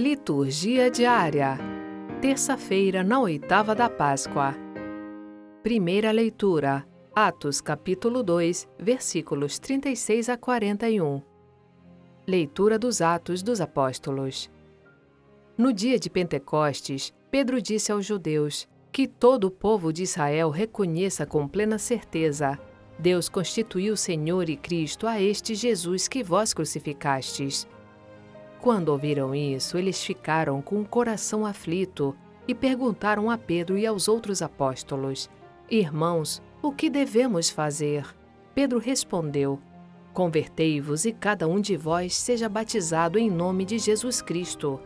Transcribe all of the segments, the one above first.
Liturgia diária. Terça-feira, na oitava da Páscoa. Primeira leitura. Atos capítulo 2, versículos 36 a 41. Leitura dos Atos dos Apóstolos. No dia de Pentecostes, Pedro disse aos judeus que todo o povo de Israel reconheça com plena certeza: Deus constituiu Senhor e Cristo a este Jesus que vós crucificastes. Quando ouviram isso, eles ficaram com o coração aflito e perguntaram a Pedro e aos outros apóstolos: Irmãos, o que devemos fazer? Pedro respondeu: Convertei-vos e cada um de vós seja batizado em nome de Jesus Cristo,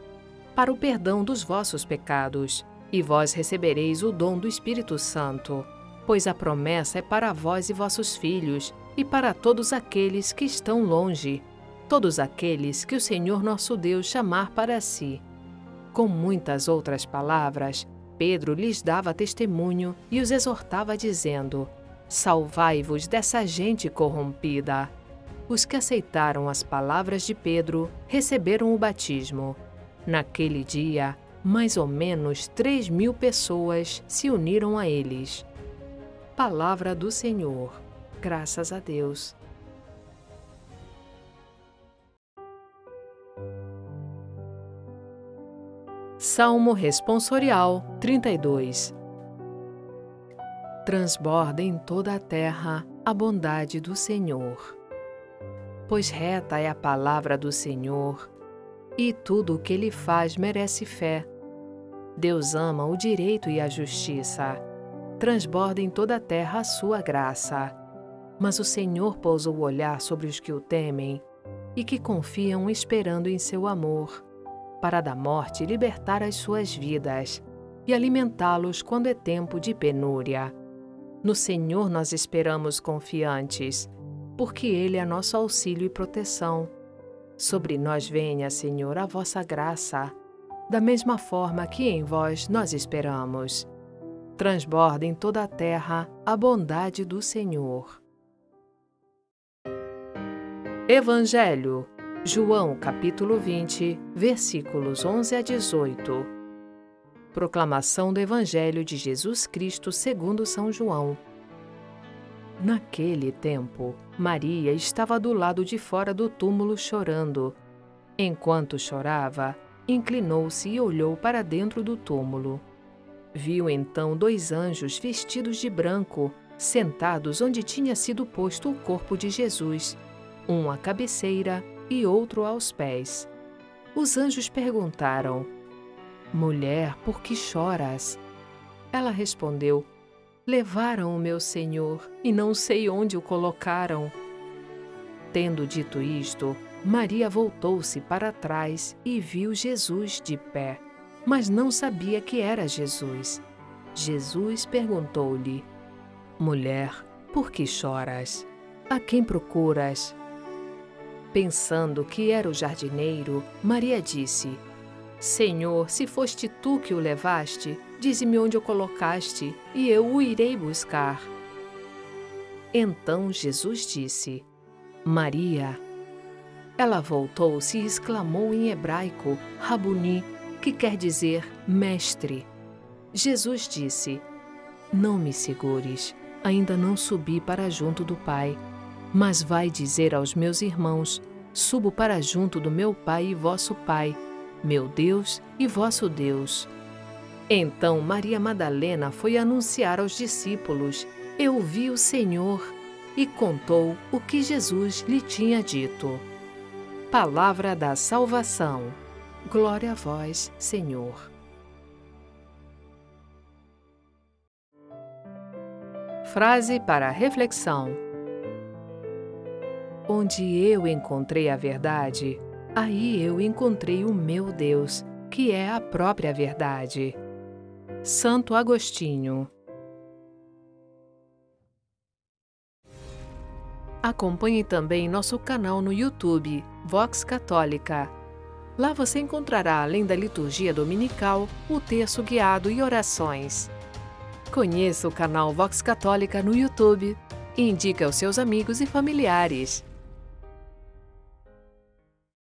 para o perdão dos vossos pecados, e vós recebereis o dom do Espírito Santo, pois a promessa é para vós e vossos filhos, e para todos aqueles que estão longe todos aqueles que o Senhor nosso Deus chamar para si. Com muitas outras palavras, Pedro lhes dava testemunho e os exortava, dizendo: Salvai-vos dessa gente corrompida. Os que aceitaram as palavras de Pedro receberam o batismo. Naquele dia, mais ou menos três mil pessoas se uniram a eles. Palavra do Senhor. Graças a Deus. Salmo Responsorial 32 Transborda em toda a terra a bondade do Senhor. Pois reta é a palavra do Senhor, e tudo o que ele faz merece fé. Deus ama o direito e a justiça. Transborda em toda a terra a sua graça. Mas o Senhor pousou o olhar sobre os que o temem e que confiam esperando em seu amor para da morte libertar as suas vidas e alimentá-los quando é tempo de penúria. No Senhor nós esperamos confiantes, porque Ele é nosso auxílio e proteção. Sobre nós venha, Senhor, a vossa graça, da mesma forma que em vós nós esperamos. Transborda em toda a terra a bondade do Senhor. Evangelho João capítulo 20, versículos 11 a 18. Proclamação do Evangelho de Jesus Cristo segundo São João. Naquele tempo, Maria estava do lado de fora do túmulo chorando. Enquanto chorava, inclinou-se e olhou para dentro do túmulo. Viu então dois anjos vestidos de branco, sentados onde tinha sido posto o corpo de Jesus, um à cabeceira e outro aos pés. Os anjos perguntaram: Mulher, por que choras? Ela respondeu: Levaram o meu senhor e não sei onde o colocaram. Tendo dito isto, Maria voltou-se para trás e viu Jesus de pé, mas não sabia que era Jesus. Jesus perguntou-lhe: Mulher, por que choras? A quem procuras? Pensando que era o jardineiro, Maria disse: Senhor, se foste tu que o levaste, dize-me onde o colocaste, e eu o irei buscar. Então Jesus disse: Maria. Ela voltou-se e exclamou em hebraico, Rabuni, que quer dizer mestre. Jesus disse: Não me segures, ainda não subi para junto do Pai mas vai dizer aos meus irmãos: Subo para junto do meu Pai e vosso Pai, meu Deus e vosso Deus. Então Maria Madalena foi anunciar aos discípulos: Eu vi o Senhor, e contou o que Jesus lhe tinha dito. Palavra da salvação. Glória a vós, Senhor. Frase para reflexão. Onde eu encontrei a verdade, aí eu encontrei o meu Deus, que é a própria verdade. Santo Agostinho Acompanhe também nosso canal no YouTube, Vox Católica. Lá você encontrará, além da liturgia dominical, o texto guiado e orações. Conheça o canal Vox Católica no YouTube e indique aos seus amigos e familiares.